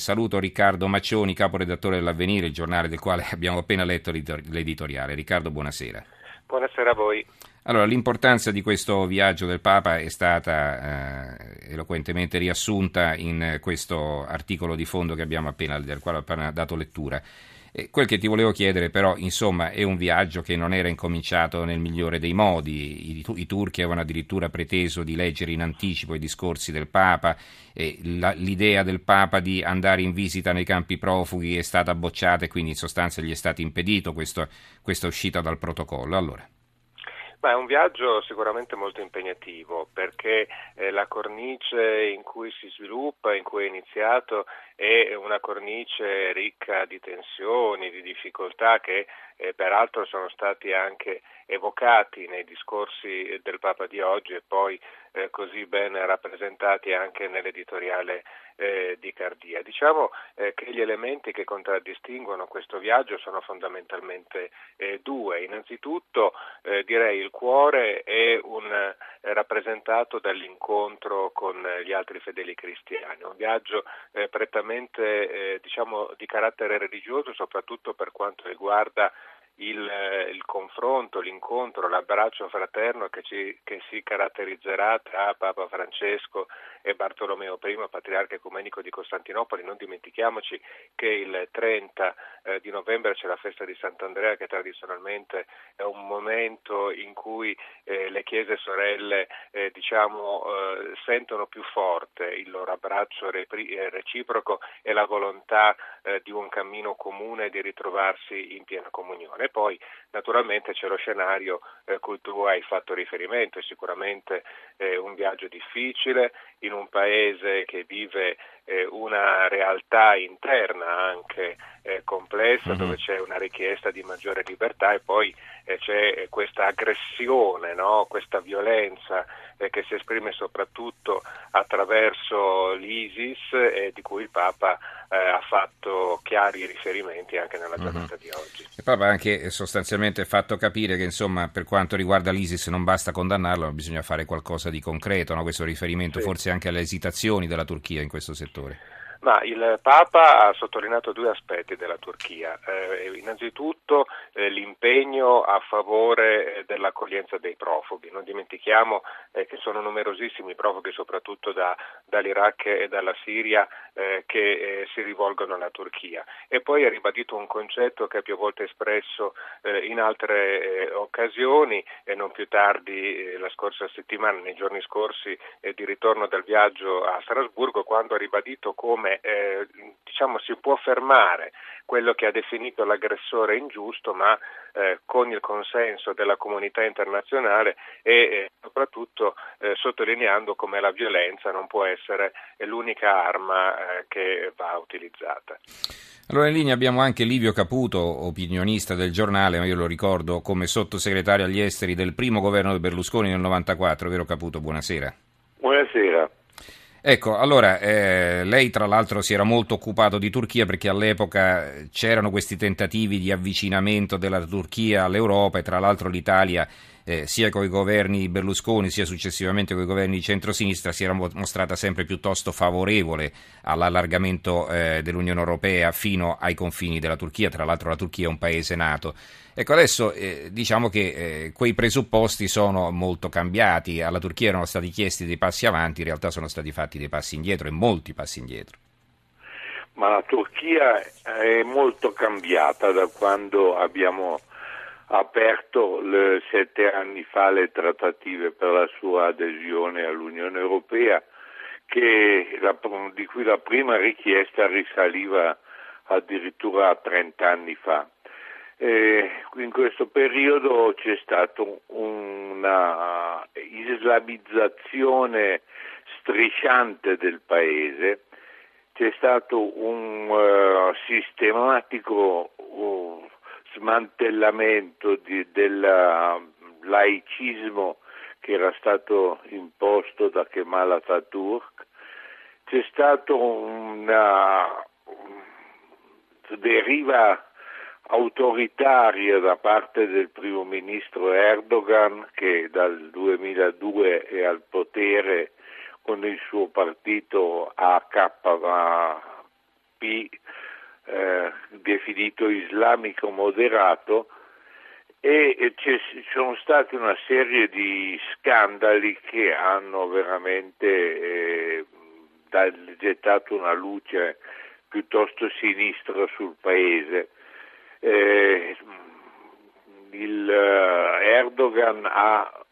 Saluto Riccardo Maccioni, caporedattore dell'Avvenire, il giornale del quale abbiamo appena letto l'editoriale. Riccardo, buonasera. Buonasera a voi. Allora, l'importanza di questo viaggio del Papa è stata eh, eloquentemente riassunta in questo articolo di fondo appena, del quale ho appena dato lettura. E quel che ti volevo chiedere però, insomma, è un viaggio che non era incominciato nel migliore dei modi. I, i turchi avevano addirittura preteso di leggere in anticipo i discorsi del Papa la, l'idea del Papa di andare in visita nei campi profughi è stata bocciata e quindi in sostanza gli è stato impedito questo, questa uscita dal protocollo. Allora. Beh, è un viaggio sicuramente molto impegnativo perché eh, la cornice in cui si sviluppa, in cui è iniziato, è una cornice ricca di tensioni, di difficoltà che eh, peraltro sono stati anche evocati nei discorsi del Papa di oggi e poi eh, così ben rappresentati anche nell'editoriale eh, di Cardia. Diciamo eh, che gli elementi che contraddistinguono questo viaggio sono fondamentalmente eh, due. Innanzitutto eh, direi il cuore è un, eh, rappresentato dall'incontro con gli altri fedeli cristiani, un viaggio prettamente diciamo, di carattere religioso soprattutto per quanto riguarda il, eh, il, confronto, l'incontro, l'abbraccio fraterno che, ci, che, si caratterizzerà tra Papa Francesco e Bartolomeo I, patriarca ecumenico di Costantinopoli. Non dimentichiamoci che il 30 eh, di novembre c'è la festa di Sant'Andrea che tradizionalmente è un momento in cui eh, le chiese sorelle eh, diciamo, eh, sentono più forte il loro abbraccio repri- eh, reciproco e la volontà di un cammino comune di ritrovarsi in piena comunione. Poi naturalmente c'è lo scenario cui tu hai fatto riferimento, è sicuramente un viaggio difficile in un paese che vive una realtà interna anche eh, complessa, mm-hmm. dove c'è una richiesta di maggiore libertà e poi eh, c'è questa aggressione, no? questa violenza eh, che si esprime soprattutto attraverso l'ISIS e di cui il Papa eh, ha fatto chiari riferimenti anche nella mhm. giornata mm-hmm. di oggi. Il Papa ha anche sostanzialmente fatto capire che insomma per quanto riguarda l'ISIS non basta condannarlo, ma bisogna fare qualcosa di concreto, no? questo riferimento sì. forse anche alle esitazioni della Turchia in questo settore. Ma il Papa ha sottolineato due aspetti della Turchia. Eh, innanzitutto eh, l'impegno a favore eh, dell'accoglienza dei profughi. Non dimentichiamo eh, che sono numerosissimi i profughi, soprattutto da, dall'Iraq e dalla Siria, eh, che si rivolgono alla Turchia. E poi ha ribadito un concetto che ha più volte espresso in altre occasioni, e non più tardi la scorsa settimana, nei giorni scorsi di ritorno dal viaggio a Strasburgo, quando ha ribadito come come eh, diciamo, si può fermare quello che ha definito l'aggressore ingiusto, ma eh, con il consenso della comunità internazionale e eh, soprattutto eh, sottolineando come la violenza non può essere l'unica arma eh, che va utilizzata. Allora in linea abbiamo anche Livio Caputo, opinionista del giornale, ma io lo ricordo come sottosegretario agli esteri del primo governo di Berlusconi nel 94, vero Caputo? Buonasera. Buonasera. Ecco, allora, eh, lei tra l'altro si era molto occupato di Turchia perché all'epoca c'erano questi tentativi di avvicinamento della Turchia all'Europa e tra l'altro l'Italia eh, sia con i governi Berlusconi sia successivamente con i governi di centrosinistra si era mostrata sempre piuttosto favorevole all'allargamento eh, dell'Unione Europea fino ai confini della Turchia, tra l'altro la Turchia è un paese nato. Ecco, adesso eh, diciamo che eh, quei presupposti sono molto cambiati, alla Turchia erano stati chiesti dei passi avanti, in realtà sono stati fatti dei passi indietro e molti passi indietro. Ma la Turchia è molto cambiata da quando abbiamo aperto le, sette anni fa le trattative per la sua adesione all'Unione Europea, la, di cui la prima richiesta risaliva addirittura a 30 anni fa. Eh, in questo periodo c'è stata una islamizzazione strisciante del paese, c'è stato un uh, sistematico uh, smantellamento di, del laicismo che era stato imposto da Kemal Atatürk, c'è stata una deriva autoritaria da parte del primo ministro Erdogan che dal 2002 è al potere con il suo partito AK DSP, eh, definito islamico moderato, e ci sono stati una serie di scandali che hanno veramente eh, gettato una luce piuttosto sinistra sul paese. Eh, il uh, Erdogan ha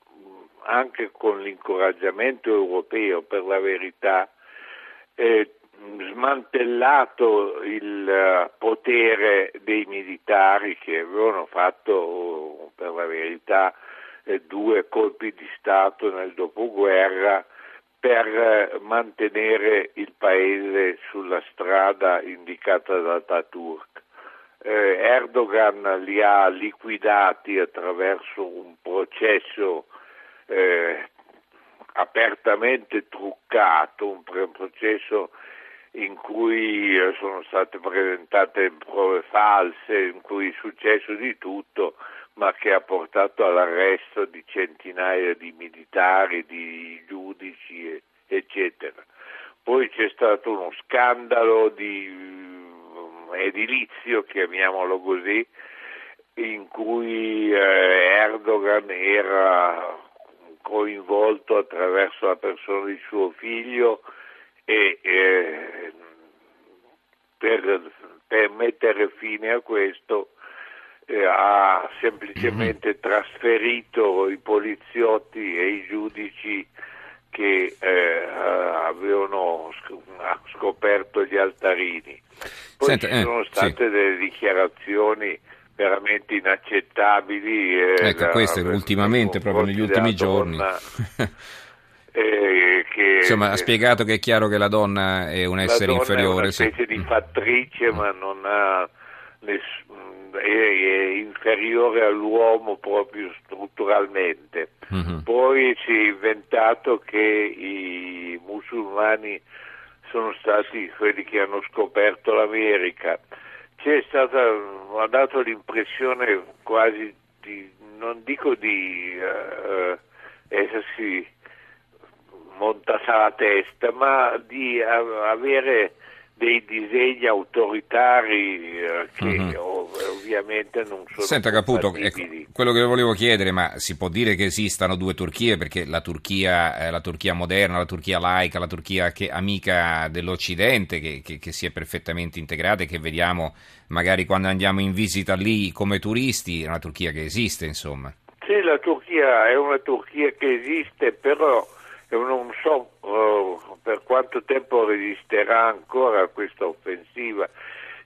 anche con l'incoraggiamento europeo per la verità eh, smantellato il uh, potere dei militari che avevano fatto per la verità eh, due colpi di Stato nel dopoguerra per eh, mantenere il paese sulla strada indicata da Ataturk. Eh, Erdogan li ha liquidati attraverso un processo eh, apertamente truccato, un processo in cui eh, sono state presentate prove false, in cui è successo di tutto, ma che ha portato all'arresto di centinaia di militari, di giudici, eccetera. Poi c'è stato uno scandalo di mm, edilizio, chiamiamolo così, in cui eh, Erdogan era coinvolto attraverso la persona di suo figlio e eh, per, per, mettere fine a questo eh, ha semplicemente mhm. trasferito i poliziotti e i giudici che eh, avevano scoperto gli altarini. Poi Senta, ci sono state sì. delle dichiarazioni veramente inaccettabili. Eh, ecco, questo ultimamente, proprio negli ultimi giorni. eh, che, Insomma, ha spiegato che è chiaro che la donna è un essere inferiore. È una specie sì. di fattrice, mm. ma non ha ness- è, è, inferiore all'uomo proprio strutturalmente. Mm-hmm. Poi si è inventato che i musulmani sono stati quelli che hanno scoperto l'America c'è stata, ha dato l'impressione quasi di, non dico di uh, essersi montata la testa, ma di avere dei disegni autoritari eh, che mm-hmm. ovviamente non sono Senta Caputo, ecco, quello che volevo chiedere, ma si può dire che esistano due Turchie perché la Turchia, eh, la Turchia moderna, la Turchia laica, la Turchia che, amica dell'Occidente che, che, che, si è perfettamente integrata e che vediamo magari quando andiamo in visita lì come turisti, è una Turchia che esiste insomma. Sì, la Turchia è una Turchia che esiste, però non so uh, per quanto tempo resisterà ancora questa offensiva.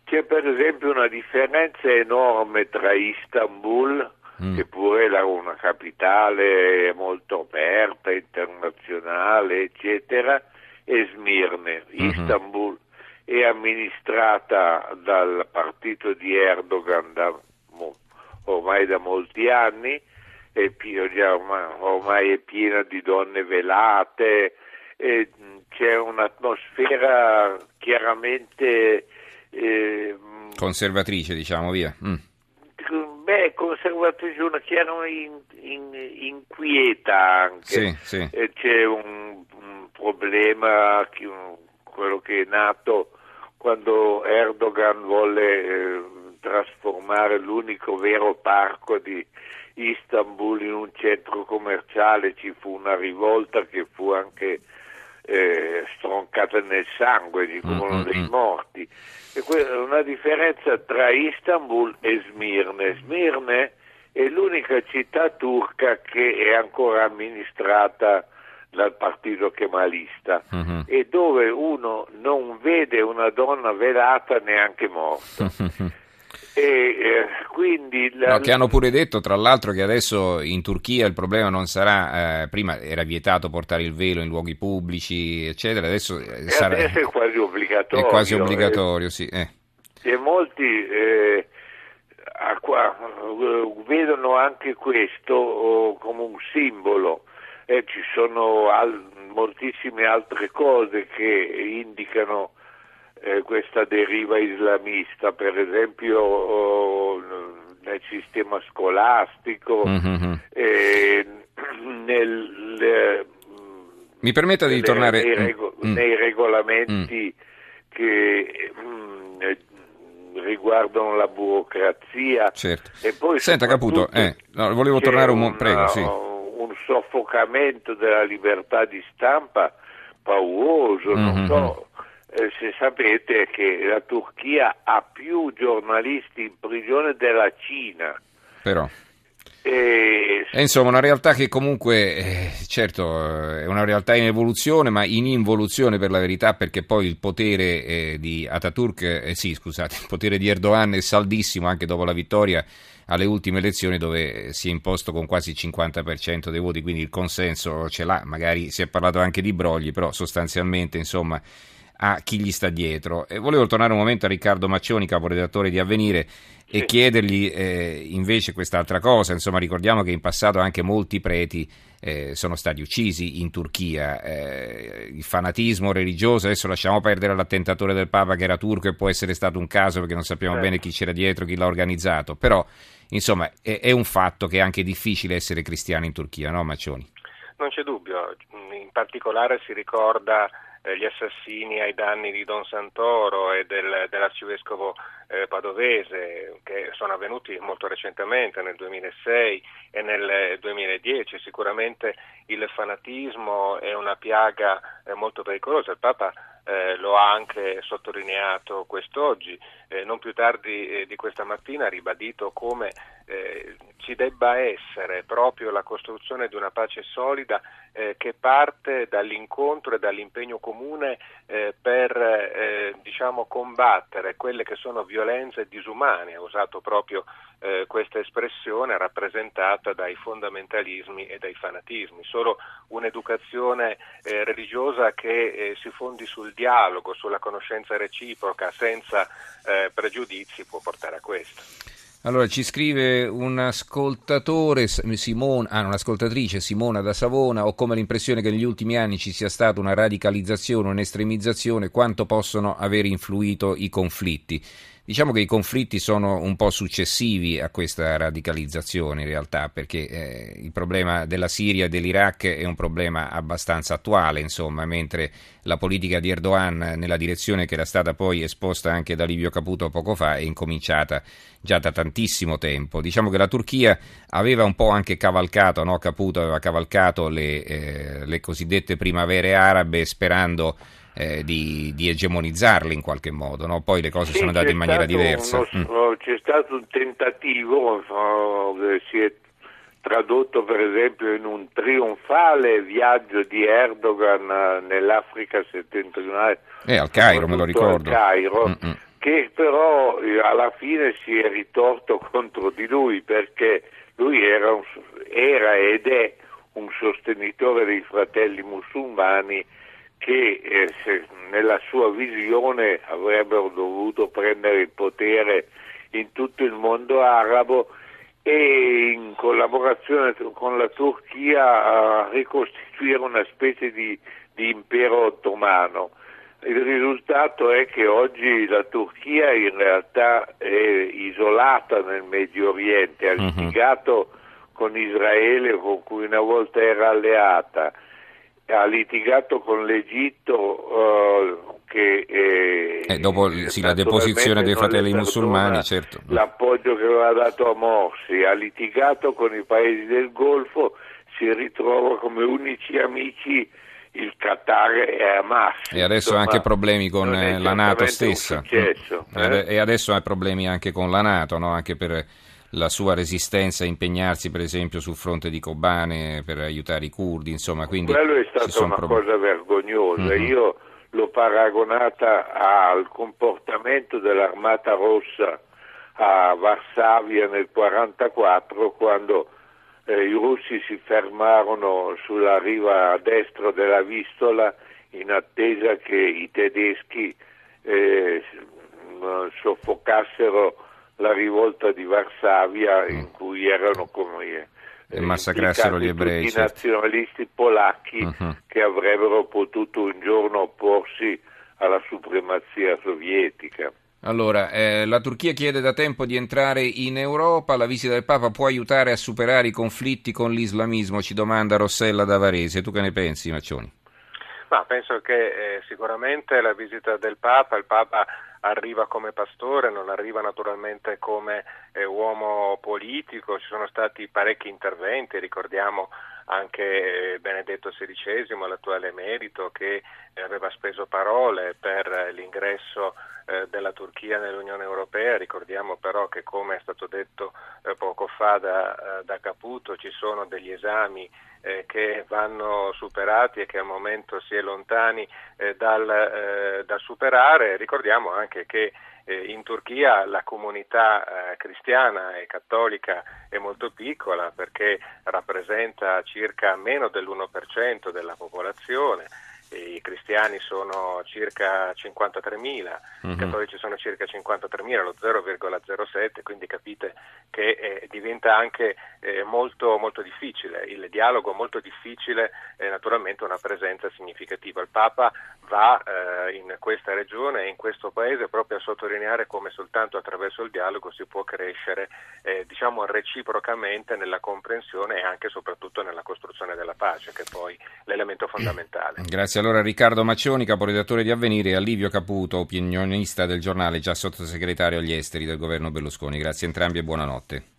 C'è per esempio una differenza enorme tra Istanbul, mm. che pure è una capitale molto aperta, internazionale, eccetera, e Smirne. Mm-hmm. Istanbul è amministrata dal partito di Erdogan da, ormai da molti anni è ormai è piena di donne velate, c'è un'atmosfera chiaramente eh, conservatrice, diciamo via. Mm. Beh, conservatrice, una chiara in, in, inquieta anche. Sì, sì. C'è un, un problema, che, un, quello che è nato quando Erdogan volle eh, trasformare l'unico vero parco di Istanbul in un centro commerciale, ci fu una rivolta che fu anche eh, stroncata nel sangue, ci furono mm-hmm. dei morti. E una differenza tra Istanbul e Smirne. Smirne è l'unica città turca che è ancora amministrata dal partito kemalista uh-huh. e dove uno non vede una donna velata neanche morta. E, eh, quindi la... no, che hanno pure detto, tra l'altro, che adesso in Turchia il problema non sarà, eh, prima era vietato portare il velo in luoghi pubblici, eccetera, adesso, eh, sarà, adesso è quasi obbligatorio. È quasi obbligatorio, sì. Eh. E molti eh, qua, vedono anche questo come un simbolo. ci sono al- moltissime altre cose che indicano eh, questa deriva islamista, per esempio oh, nel sistema scolastico, mm-hmm. eh, nel, Mi permetta di tornare... Nei, rego- mm. nei regolamenti mm. che eh, riguardano la burocrazia. Certo. E poi Senta Caputo, eh, no, volevo tornare un, un prego, sì. un soffocamento della libertà di stampa pauroso, mm-hmm. non so eh, se sapete che la Turchia ha più giornalisti in prigione della Cina. Però. E... È insomma una realtà che comunque, eh, certo, è una realtà in evoluzione, ma in involuzione per la verità, perché poi il potere eh, di Ataturk, eh, sì scusate, il potere di Erdogan è saldissimo anche dopo la vittoria alle ultime elezioni dove si è imposto con quasi il 50% dei voti, quindi il consenso ce l'ha, magari si è parlato anche di brogli, però sostanzialmente insomma a chi gli sta dietro. E volevo tornare un momento a Riccardo Maccioni, caporedattore di Avvenire, e sì. chiedergli eh, invece quest'altra cosa. Insomma, ricordiamo che in passato anche molti preti eh, sono stati uccisi in Turchia. Eh, il fanatismo religioso, adesso lasciamo perdere l'attentatore del Papa che era turco e può essere stato un caso perché non sappiamo bene chi c'era dietro, chi l'ha organizzato, però insomma è, è un fatto che è anche difficile essere cristiani in Turchia, no Maccioni? Non c'è dubbio, in particolare si ricorda eh, gli assassini ai danni di Don Santoro e del, dell'arcivescovo eh, padovese che sono avvenuti molto recentemente nel 2006 e nel 2010. Sicuramente il fanatismo è una piaga eh, molto pericolosa. Il Papa eh, lo ha anche sottolineato quest'oggi, eh, non più tardi eh, di questa mattina ha ribadito come eh, ci debba essere proprio la costruzione di una pace solida eh, che parte dall'incontro e dall'impegno comune eh, per eh, diciamo, combattere quelle che sono violenze disumane, ha usato proprio eh, questa espressione rappresentata dai fondamentalismi e dai fanatismi. Solo un'educazione eh, religiosa che si fondi sul dialogo, sulla conoscenza reciproca, senza pregiudizi, può portare a questo. Allora ci scrive un ascoltatore, Simona, ah, un'ascoltatrice Simona da Savona, ho come l'impressione che negli ultimi anni ci sia stata una radicalizzazione, un'estremizzazione, quanto possono aver influito i conflitti. Diciamo che i conflitti sono un po' successivi a questa radicalizzazione in realtà, perché eh, il problema della Siria e dell'Iraq è un problema abbastanza attuale, insomma, mentre la politica di Erdogan nella direzione che era stata poi esposta anche da Livio Caputo poco fa è incominciata già da tantissimo tempo. Diciamo che la Turchia aveva un po' anche cavalcato, no? Caputo aveva cavalcato le, eh, le cosiddette primavere arabe sperando eh, di, di, egemonizzarli in qualche modo, no? poi le cose sì, sono andate in maniera diversa. Uno, mm. C'è stato un tentativo, no, si è tradotto per esempio in un trionfale viaggio di Erdogan eh, nell'Africa settentrionale. Eh, al Cairo, me lo ricordo. Al Cairo, Mm-mm. che però eh, alla fine si è ritorto contro di lui perché lui era, un, era ed è un sostenitore dei fratelli musulmani che eh, nella sua visione avrebbero dovuto prendere il potere in tutto il mondo arabo e in collaborazione con la Turchia ricostituire una specie di, di impero ottomano. Il risultato è che oggi la Turchia in realtà è isolata nel Medio Oriente, ha mhm. litigato uh-huh. con Israele con cui una volta era alleata, ha litigato con l'Egitto uh, che eh, eh, dopo sì, la deposizione dei fratelli musulmani certo. l'appoggio che aveva dato a Morsi ha litigato con i paesi del Golfo si ritrova come unici amici il Qatar e Hamas e adesso ha anche problemi con eh, la Nato stessa successo, mm. eh? e adesso ha problemi anche con la Nato no? anche per la sua resistenza a impegnarsi per esempio sul fronte di Kobane per aiutare i curdi, insomma, quindi quello è stata una problem- cosa vergognosa. Mm-hmm. Io l'ho paragonata al comportamento dell'Armata Rossa a Varsavia nel 1944 quando eh, i russi si fermarono sulla riva destra della Vistola in attesa che i tedeschi eh, soffocassero la rivolta di Varsavia in mm. cui erano come eh, massacrassero gli ebrei. I certo. nazionalisti polacchi uh-huh. che avrebbero potuto un giorno opporsi alla supremazia sovietica. Allora, eh, la Turchia chiede da tempo di entrare in Europa, la visita del Papa può aiutare a superare i conflitti con l'islamismo, ci domanda Rossella da Varese. Tu che ne pensi, Maccioni? Ma penso che eh, sicuramente la visita del Papa, il Papa arriva come pastore, non arriva naturalmente come eh, uomo politico, ci sono stati parecchi interventi, ricordiamo anche eh, Benedetto XVI, l'attuale emerito, che aveva speso parole per l'ingresso eh, della Turchia nell'Unione Europea, ricordiamo però che come è stato detto eh, poco fa da, da Caputo ci sono degli esami eh, che vanno superati e che al momento si è lontani eh, dal, eh, dal, superare. Ricordiamo anche che eh, in Turchia la comunità eh, cristiana e cattolica è molto piccola perché rappresenta circa meno dell'1% della popolazione i cristiani sono circa 53.000, mm-hmm. i cattolici sono circa 53.000, lo 0,07, quindi capite che eh, diventa anche eh, molto, molto, difficile, il dialogo molto difficile e naturalmente una presenza significativa. Il Papa va eh, in questa regione e in questo paese proprio a sottolineare come soltanto attraverso il dialogo si può crescere eh, diciamo reciprocamente nella comprensione e anche e soprattutto nella costruzione della pace, che è poi l'elemento fondamentale. Grazie allora Riccardo Maccioni, caporedattore di Avvenire, e a Livio Caputo, opinionista del giornale, già sottosegretario agli esteri del governo Berlusconi. Grazie a entrambi e buonanotte.